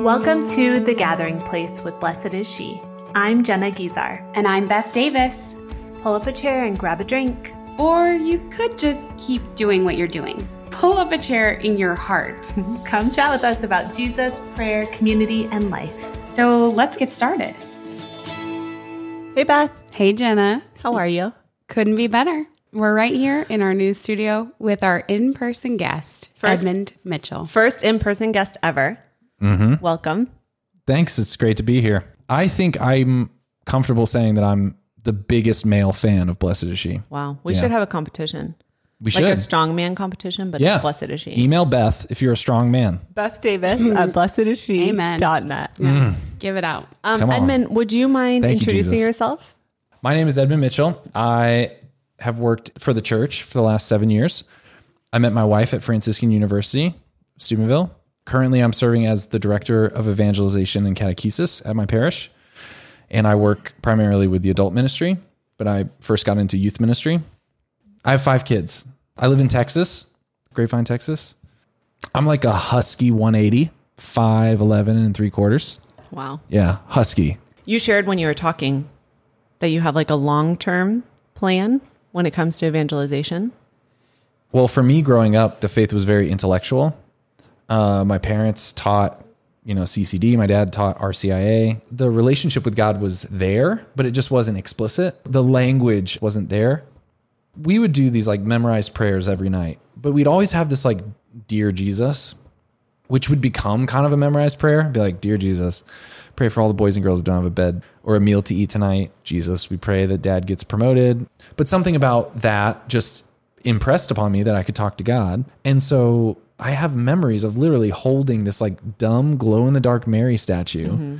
Welcome to The Gathering Place with Blessed is She. I'm Jenna Guizar. And I'm Beth Davis. Pull up a chair and grab a drink. Or you could just keep doing what you're doing. Pull up a chair in your heart. Come chat with us about Jesus, prayer, community, and life. So let's get started. Hey, Beth. Hey, Jenna. How are you? Couldn't be better. We're right here in our new studio with our in person guest, First- Edmund Mitchell. First in person guest ever. Mm-hmm. Welcome. Thanks. It's great to be here. I think I'm comfortable saying that I'm the biggest male fan of Blessed is She. Wow. We Yeah. should have a competition. We should. Like a should. strongman competition, but yeah. it's Blessed is She. Email Beth if you're a strong man. Beth Davis at blessedisshe.net. Yeah. Give it out. Um, Come on. Edmund, would you mind Thank introducing Jesus. yourself? My name is Edmund Mitchell. I have worked for the church for the last seven years. I met my wife at Franciscan University, Steubenville. Currently, I'm serving as the director of evangelization and catechesis at my parish. And I work primarily with the adult ministry, but I first got into youth ministry. I have five kids. I live in Texas, Grapevine, Texas. I'm like a husky 180, 5'11 and three quarters. Wow. Yeah, husky. You shared when you were talking that you have like a long term plan when it comes to evangelization. Well, for me growing up, the faith was very intellectual. Uh, my parents taught, you know, CCD. My dad taught RCIA. The relationship with God was there, but it just wasn't explicit. The language wasn't there. We would do these like memorized prayers every night, but we'd always have this like, Dear Jesus, which would become kind of a memorized prayer. Be like, Dear Jesus, pray for all the boys and girls who don't have a bed or a meal to eat tonight. Jesus, we pray that dad gets promoted. But something about that just impressed upon me that I could talk to God. And so I have memories of literally holding this like dumb glow in the dark Mary statue, mm-hmm.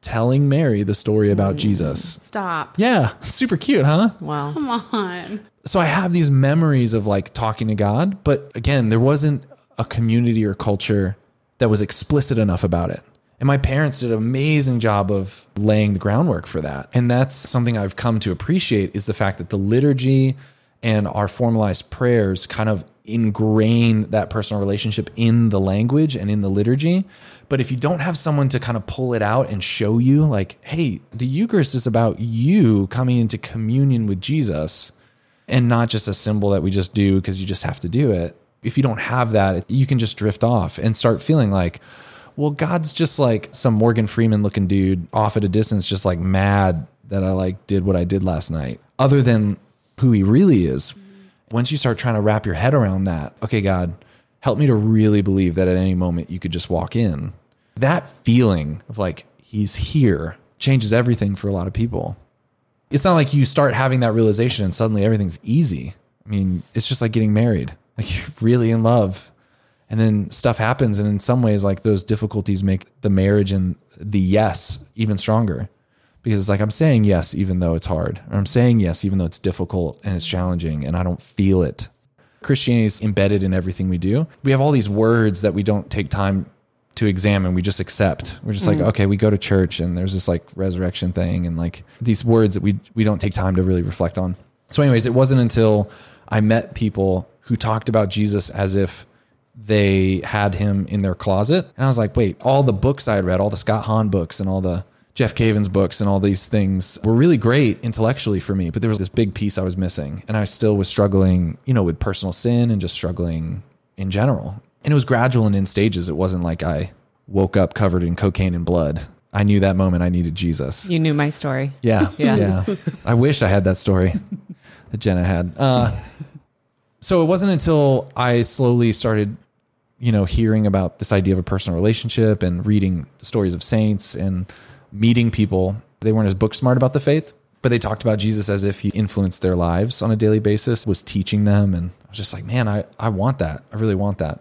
telling Mary the story about mm. Jesus. Stop. Yeah, super cute, huh? Wow. Come on. so I have these memories of like talking to God, but again, there wasn't a community or culture that was explicit enough about it. And my parents did an amazing job of laying the groundwork for that. And that's something I've come to appreciate is the fact that the liturgy and our formalized prayers kind of ingrain that personal relationship in the language and in the liturgy. But if you don't have someone to kind of pull it out and show you, like, hey, the Eucharist is about you coming into communion with Jesus, and not just a symbol that we just do because you just have to do it. If you don't have that, you can just drift off and start feeling like, well, God's just like some Morgan Freeman looking dude off at a distance, just like mad that I like did what I did last night, other than who he really is. Once you start trying to wrap your head around that, okay, God, help me to really believe that at any moment you could just walk in. That feeling of like, he's here changes everything for a lot of people it's not like you start having that realization and suddenly everything's easy. I mean, it's just like getting married. Like you're really in love. And then stuff happens and in some ways like those difficulties make the marriage and the yes even stronger. Because it's like I'm saying yes even though it's hard. Or I'm saying yes even though it's difficult and it's challenging and I don't feel it. Christianity is embedded in everything we do. We have all these words that we don't take time to examine. We just accept. We're just like, mm. okay, we go to church and there's this like resurrection thing and like these words that we we don't take time to really reflect on. So, anyways, it wasn't until I met people who talked about Jesus as if they had him in their closet. And I was like, wait, all the books I had read, all the Scott Hahn books and all the Jeff Cavins books and all these things were really great intellectually for me, but there was this big piece I was missing. And I still was struggling, you know, with personal sin and just struggling in general. And it was gradual and in stages. It wasn't like I woke up covered in cocaine and blood. I knew that moment I needed Jesus. You knew my story. Yeah. Yeah. Yeah. I wish I had that story that Jenna had. Uh, so it wasn't until I slowly started, you know, hearing about this idea of a personal relationship and reading the stories of saints and meeting people. They weren't as book smart about the faith, but they talked about Jesus as if he influenced their lives on a daily basis, was teaching them. And I was just like, man, I, I want that. I really want that.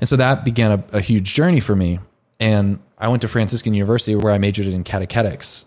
And so that began a, a huge journey for me. And I went to Franciscan University where I majored in catechetics,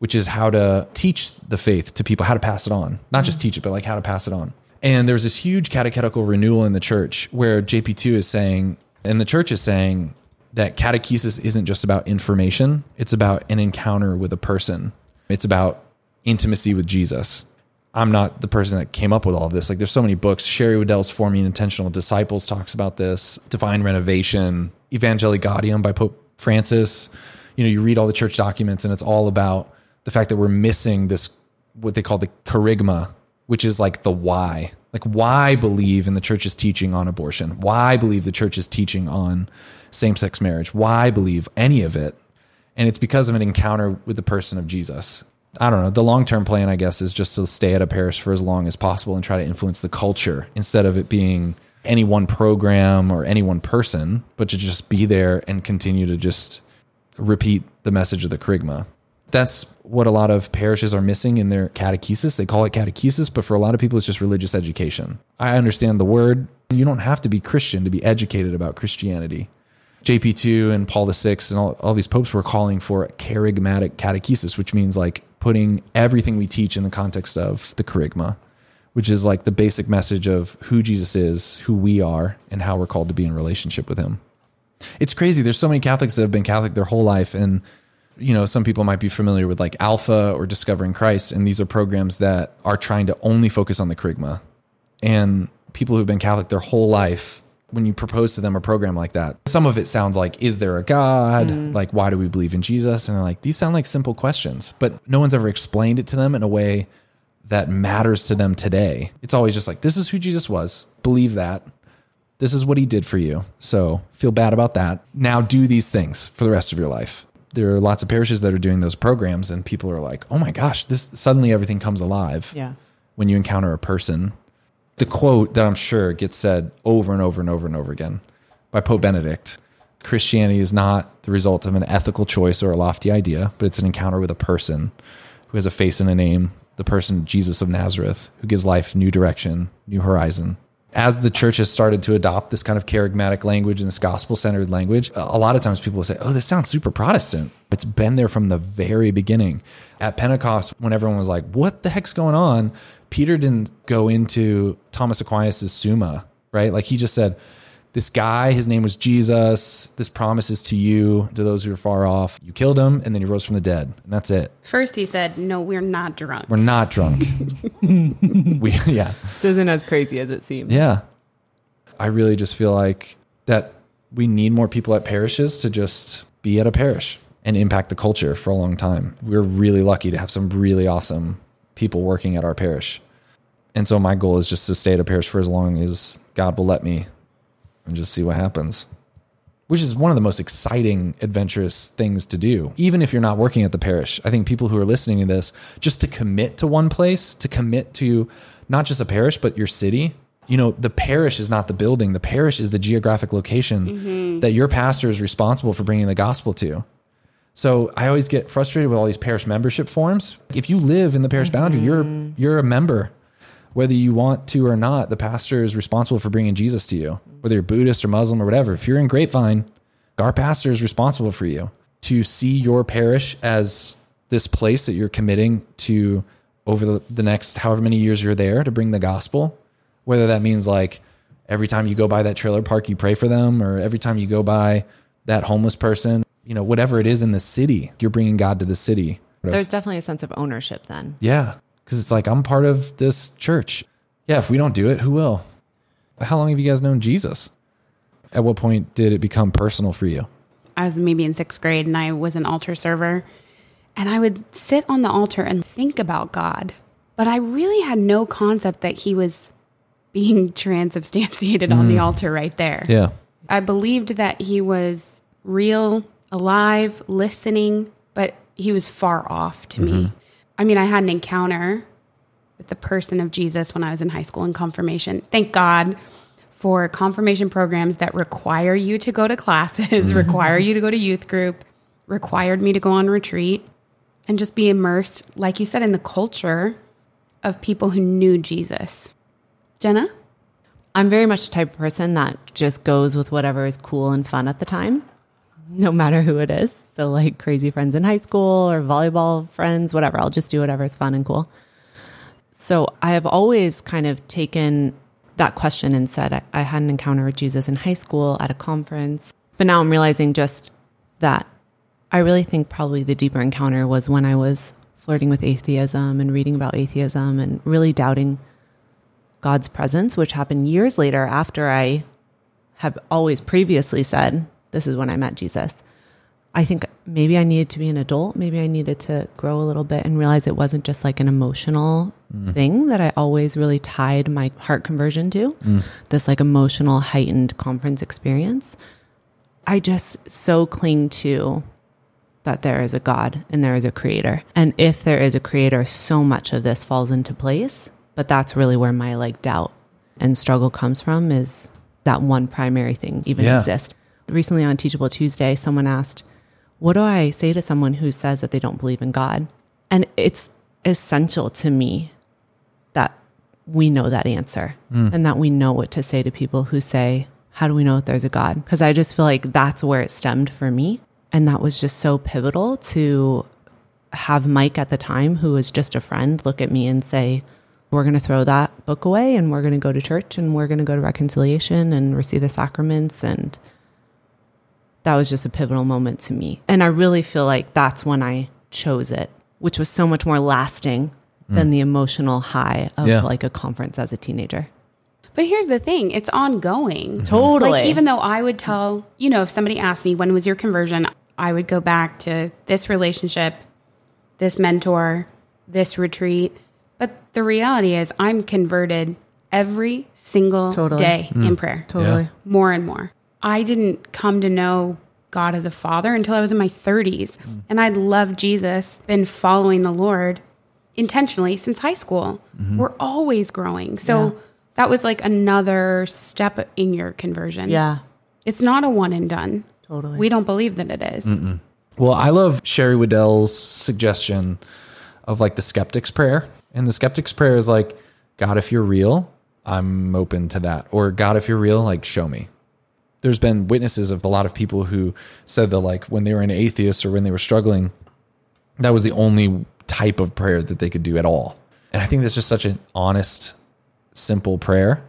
which is how to teach the faith to people, how to pass it on. Not just teach it, but like how to pass it on. And there's this huge catechetical renewal in the church where JP2 is saying, and the church is saying that catechesis isn't just about information, it's about an encounter with a person. It's about intimacy with Jesus. I'm not the person that came up with all of this. Like there's so many books. Sherry Weddell's Forming Intentional Disciples talks about this. Divine Renovation, Evangelii Gaudium by Pope Francis. You know, you read all the church documents and it's all about the fact that we're missing this, what they call the kerygma, which is like the why. Like, why believe in the church's teaching on abortion? Why believe the church's teaching on same sex marriage? Why believe any of it? And it's because of an encounter with the person of Jesus. I don't know. The long term plan, I guess, is just to stay at a parish for as long as possible and try to influence the culture instead of it being any one program or any one person, but to just be there and continue to just repeat the message of the kerygma. That's what a lot of parishes are missing in their catechesis. They call it catechesis, but for a lot of people, it's just religious education. I understand the word. You don't have to be Christian to be educated about Christianity. JP2 and Paul VI and all, all these popes were calling for kerygmatic catechesis, which means like putting everything we teach in the context of the kerygma, which is like the basic message of who Jesus is, who we are, and how we're called to be in relationship with him. It's crazy. There's so many Catholics that have been Catholic their whole life. And, you know, some people might be familiar with like Alpha or Discovering Christ. And these are programs that are trying to only focus on the kerygma. And people who've been Catholic their whole life when you propose to them a program like that, some of it sounds like, is there a God? Mm-hmm. Like, why do we believe in Jesus? And they're like, these sound like simple questions, but no one's ever explained it to them in a way that matters to them today. It's always just like, this is who Jesus was. Believe that. This is what he did for you. So feel bad about that. Now do these things for the rest of your life. There are lots of parishes that are doing those programs, and people are like, oh my gosh, this suddenly everything comes alive Yeah. when you encounter a person. The quote that I'm sure gets said over and over and over and over again by Pope Benedict Christianity is not the result of an ethical choice or a lofty idea, but it's an encounter with a person who has a face and a name, the person Jesus of Nazareth, who gives life new direction, new horizon. As the church has started to adopt this kind of kerygmatic language and this gospel centered language, a lot of times people will say, Oh, this sounds super Protestant. It's been there from the very beginning. At Pentecost, when everyone was like, What the heck's going on? Peter didn't go into Thomas Aquinas' Summa, right? Like he just said, This guy, his name was Jesus. This promise is to you, to those who are far off. You killed him, and then he rose from the dead. And that's it. First, he said, No, we're not drunk. We're not drunk. we, yeah. This isn't as crazy as it seems. Yeah. I really just feel like that we need more people at parishes to just be at a parish and impact the culture for a long time. We're really lucky to have some really awesome people working at our parish. And so my goal is just to stay at a parish for as long as God will let me and just see what happens. Which is one of the most exciting, adventurous things to do. Even if you're not working at the parish, I think people who are listening to this, just to commit to one place, to commit to not just a parish, but your city. You know, the parish is not the building, the parish is the geographic location mm-hmm. that your pastor is responsible for bringing the gospel to. So I always get frustrated with all these parish membership forms. If you live in the parish boundary, you're mm-hmm. you're a member. Whether you want to or not, the pastor is responsible for bringing Jesus to you. Whether you're Buddhist or Muslim or whatever, if you're in Grapevine, our pastor is responsible for you to see your parish as this place that you're committing to over the, the next however many years you're there to bring the gospel. Whether that means like every time you go by that trailer park, you pray for them, or every time you go by that homeless person, you know, whatever it is in the city, you're bringing God to the city. There's definitely a sense of ownership then. Yeah. Cause it's like, I'm part of this church. Yeah. If we don't do it, who will? How long have you guys known Jesus? At what point did it become personal for you? I was maybe in sixth grade and I was an altar server. And I would sit on the altar and think about God. But I really had no concept that he was being transubstantiated on the mm. altar right there. Yeah. I believed that he was real, alive, listening, but he was far off to me. Mm-hmm. I mean, I had an encounter with the person of Jesus when I was in high school in confirmation. Thank God for confirmation programs that require you to go to classes, mm-hmm. require you to go to youth group, required me to go on retreat and just be immersed, like you said, in the culture of people who knew Jesus. Jenna? I'm very much the type of person that just goes with whatever is cool and fun at the time, no matter who it is. So, like crazy friends in high school or volleyball friends, whatever. I'll just do whatever is fun and cool. So, I have always kind of taken that question and said, I, I had an encounter with Jesus in high school at a conference. But now I'm realizing just that I really think probably the deeper encounter was when I was flirting with atheism and reading about atheism and really doubting God's presence, which happened years later after I have always previously said, This is when I met Jesus. I think maybe I needed to be an adult. Maybe I needed to grow a little bit and realize it wasn't just like an emotional mm-hmm. thing that I always really tied my heart conversion to mm. this like emotional, heightened conference experience. I just so cling to that there is a God and there is a creator. And if there is a creator, so much of this falls into place. But that's really where my like doubt and struggle comes from is that one primary thing even Yeah. exist. Recently on Teachable Tuesday, someone asked, What do I say to someone who says that they don't believe in God? And it's essential to me that we know that answer hmm. and that we know what to say to people who say, How do we know if there's a God? Because I just feel like that's where it stemmed for me. And that was just so pivotal to have Mike at the time, who was just a friend, look at me and say, We're going to throw that book away and we're going to go to church and we're going to go to reconciliation and receive the sacraments. And that was just a pivotal moment to me. And I really feel like that's when I chose it, which was so much more lasting mm. than the emotional high of Yeah. like a conference as a teenager. But here's the thing it's ongoing. Mm-hmm. Totally. Like, even though I would tell, you know, if somebody asked me, when was your conversion? I would go back to this relationship, this mentor, this retreat. But the reality is, I'm converted every single Totally. day in mm. prayer, Totally. Yeah. more and more. I didn't come to know God as a father until I was in my 30s. Mm. And I'd loved Jesus, been following the Lord intentionally since high school. Mm-hmm. We're always growing. So Yeah. that was like another step in your conversion. Yeah. It's not a one and done. Totally. We don't believe that it is. Well, I love Sherry Weddell's suggestion of like the skeptic's prayer. And the skeptic's prayer is like, God, if you're real, I'm open to that. Or God, if you're real, like show me. There's been witnesses of a lot of people who said that like when they were an atheist or when they were struggling, that was the only type of prayer that they could do at all. And I think that's just such an honest, simple prayer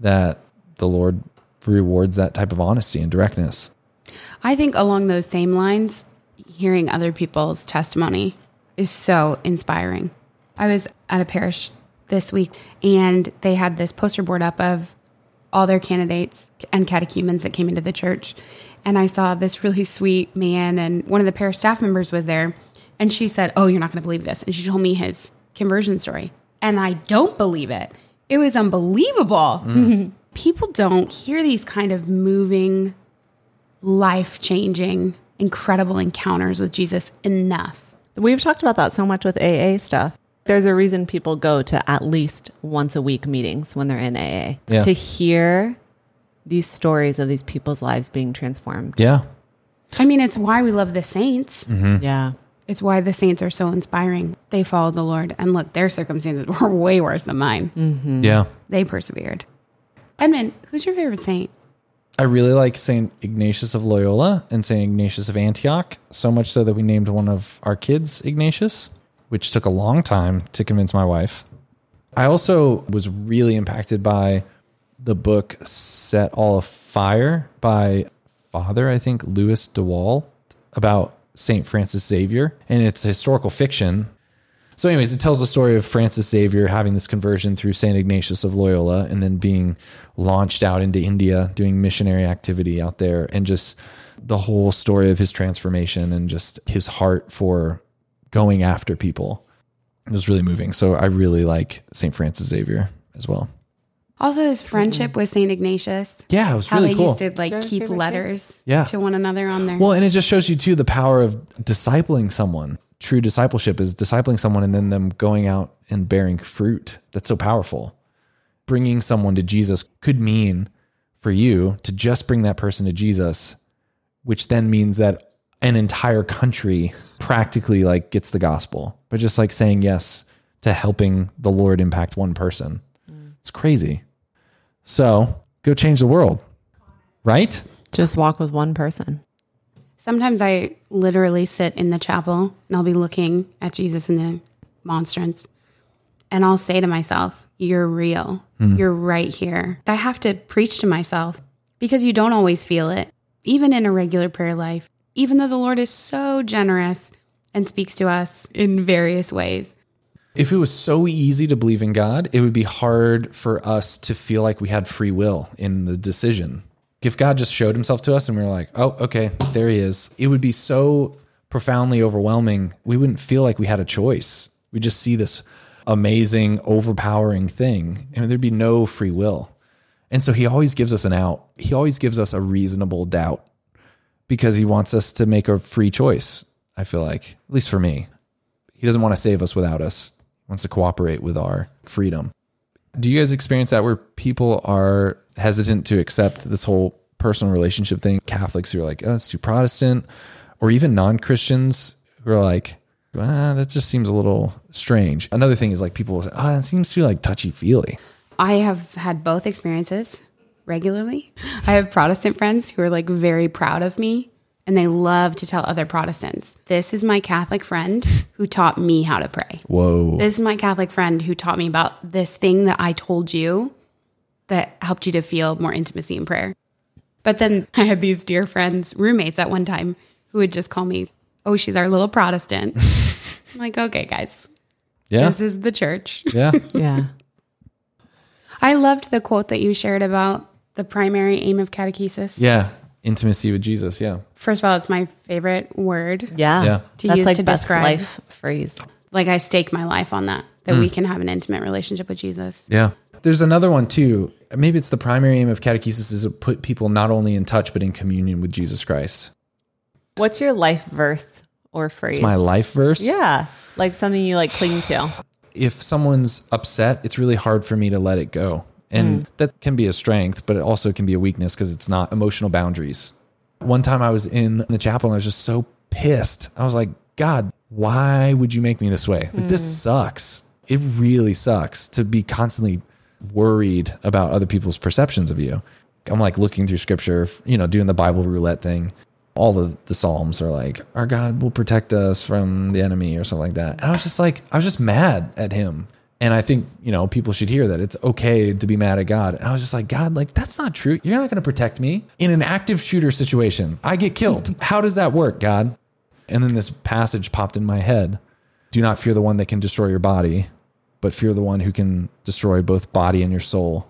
that the Lord rewards that type of honesty and directness. I think along those same lines, hearing other people's testimony is so inspiring. I was at a parish this week and they had this poster board up of all their candidates and catechumens that came into the church. And I saw this really sweet man, and one of the parish staff members was there. And she said, Oh, you're not going to believe this. And she told me his conversion story. And I don't believe it. It was unbelievable. Mm. People don't hear these kind of moving, life changing, incredible encounters with Jesus enough. We've talked about that so much with AA stuff. There's a reason people go to at least once a week meetings when they're in AA Yeah. to hear these stories of these people's lives being transformed. Yeah. I mean, it's why we love the saints. Mm-hmm. Yeah. It's why the saints are so inspiring. They followed the Lord. And look, their circumstances were way worse than mine. Mm-hmm. Yeah. They persevered. Edmund, who's your favorite saint? I really like St. Ignatius of Loyola and St. Ignatius of Antioch, so much so that we named one of our kids Ignatius, which took a long time to convince my wife. I also was really impacted by the book Set All Afire by Father, I think, Louis de Wohl, about St. Francis Xavier. And it's historical fiction. So, anyways, it tells the story of Francis Xavier having this conversion through St. Ignatius of Loyola and then being launched out into India, doing missionary activity out there, and just the whole story of his transformation and just his heart for going after people. It was really moving. So, I really like St. Francis Xavier as well. Also, his friendship with Saint Ignatius. Yeah, it was How really they cool. used to like your keep letters Yeah. to one another on there. Well, and it just shows you too the power of discipling someone. True discipleship is discipling someone and then them going out and bearing fruit. That's so powerful. Bringing someone to Jesus could mean for you to just bring that person to Jesus, which then means that an entire country practically like gets the gospel. But just like saying yes to helping the Lord impact one person. Mm. It's crazy. So, go change the world. Right? Just walk with one person. Sometimes I literally sit in the chapel and I'll be looking at Jesus in the monstrance and I'll say to myself, You're real. Hmm. You're right here. I have to preach to myself because you don't always feel it, even in a regular prayer life, even though the Lord is so generous and speaks to us in various ways. If it was so easy to believe in God, it would be hard for us to feel like we had free will in the decision. If God just showed himself to us and we were like, oh, okay, there he is, it would be so profoundly overwhelming. We wouldn't feel like we had a choice. We just see this amazing, overpowering thing, and there'd be no free will. And so he always gives us an out. He always gives us a reasonable doubt because he wants us to make a free choice. I feel like, at least for me, he doesn't want to save us without us. He wants to cooperate with our freedom. Do you guys experience that where people are hesitant to accept this whole personal relationship thing? Catholics who are like, oh, it's too Protestant, or even non Christians who are like, ah, that just seems a little strange. Another thing is like people will say, ah, oh, that seems too like touchy feely. I have had both experiences regularly. I have Protestant friends who are like very proud of me and they love to tell other Protestants, this is my Catholic friend who taught me how to pray. Whoa. This is my Catholic friend who taught me about this thing that I told you that helped you to feel more intimacy in prayer. But then I had these dear friends, roommates at one time, who would just call me, oh, she's our little Protestant. I'm like, okay, guys, yeah. this is the church. Yeah. Yeah. I loved the quote that you shared about the primary aim of catechesis. yeah. Intimacy with Jesus. Yeah. First of all, it's my favorite word. Yeah. Yeah. To That's use like to best describe- life phrase. Like I stake my life on that, that Hmm. we can have an intimate relationship with Jesus. Yeah. There's another one too. Maybe it's the primary aim of catechesis is to put people not only in touch, but in communion with Jesus Christ. What's your life verse or phrase? It's my life verse. yeah. Like something you like cling to. if someone's upset, it's really hard for me to let it go. And hmm. that can be a strength, but it also can be a weakness because it's not emotional boundaries. One time I was in the chapel and I was just so pissed. I was like, God, why would you make me this way? Like, this hmm. sucks. It really sucks to be constantly worried about other people's perceptions of you. I'm like looking through scripture, you know, doing the Bible roulette thing. All of the Psalms are like, our God will protect us from the enemy or something like that. And I was just like, I was just mad at him. And I think, you know, people should hear that it's okay to be mad at God. And I was just like, God, like, that's not true. You're not going to protect me in an active shooter situation. I get killed. How does that work, God? And then this passage popped in my head Do not fear the one that can destroy your body, but fear the one who can destroy both body and your soul.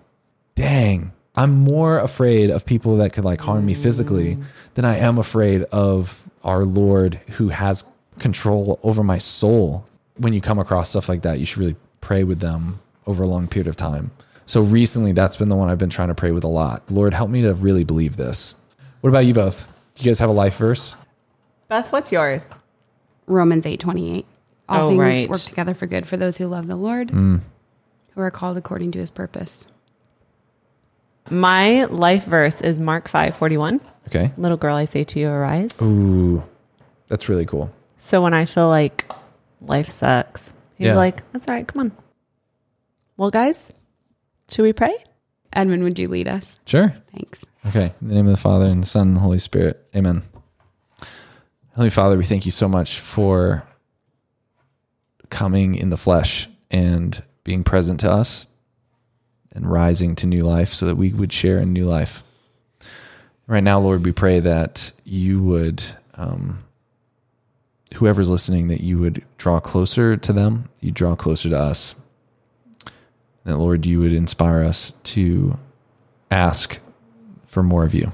Dang. I'm more afraid of people that could like harm me physically than I am afraid of our Lord who has control over my soul. When you come across stuff like that, you should really pray with them over a long period of time. So recently, that's been the one I've been trying to pray with a lot. Lord, help me to really believe this. What about you both? Do you guys have a life verse? Beth, what's yours? Romans eight twenty eight. All Oh, things right. work together for good for those who love the Lord, Hmm. who are called according to his purpose. My life verse is Mark five forty one. Okay. Little girl, I say to you, arise. Ooh, that's really cool. So when I feel like life sucks, he's Yeah. like, that's all right, come on. Well, guys, should we pray? Edmund, would you lead us? Sure. Thanks. Okay. In the name of the Father and the Son and the Holy Spirit. Amen. Heavenly Father, we thank you so much for coming in the flesh and being present to us and rising to new life so that we would share in new life. Right now, Lord, we pray that you would, um, whoever's listening, that you would draw closer to them, you draw closer to us. That, Lord, you would inspire us to ask for more of you.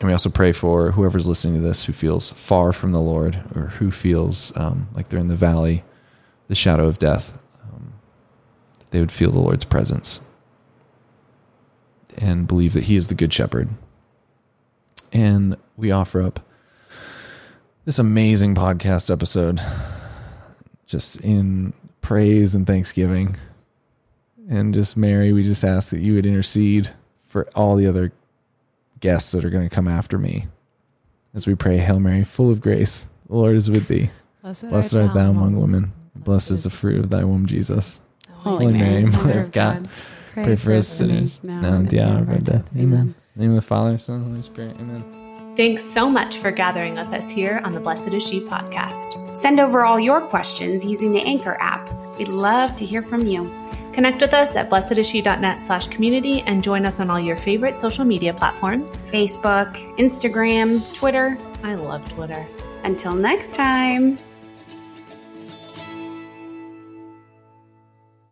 And we also pray for whoever's listening to this who feels far from the Lord or who feels um, like they're in the valley, the shadow of death, um, they would feel the Lord's presence and believe that He is the Good Shepherd. And we offer up this amazing podcast episode just in praise and thanksgiving. And just Mary, we just ask that you would intercede for all the other guests that are going to come after me. As we pray, Hail Mary, full of grace, the Lord is with thee. Blessed art thou among women. Blessed is the fruit of thy womb, Jesus. Holy, Holy Mary, Mary, Mother of God, Pray for us sinners, now and at the hour of our death. Amen. In the name of the Father, Son, and Holy Spirit. Amen. Thanks so much for gathering with us here on the Blessed is She podcast. Send over all your questions using the Anchor app. We'd love to hear from you. Connect with us at blessedisshe.net slash community and join us on all your favorite social media platforms. Facebook, Instagram, Twitter. I love Twitter. Until next time.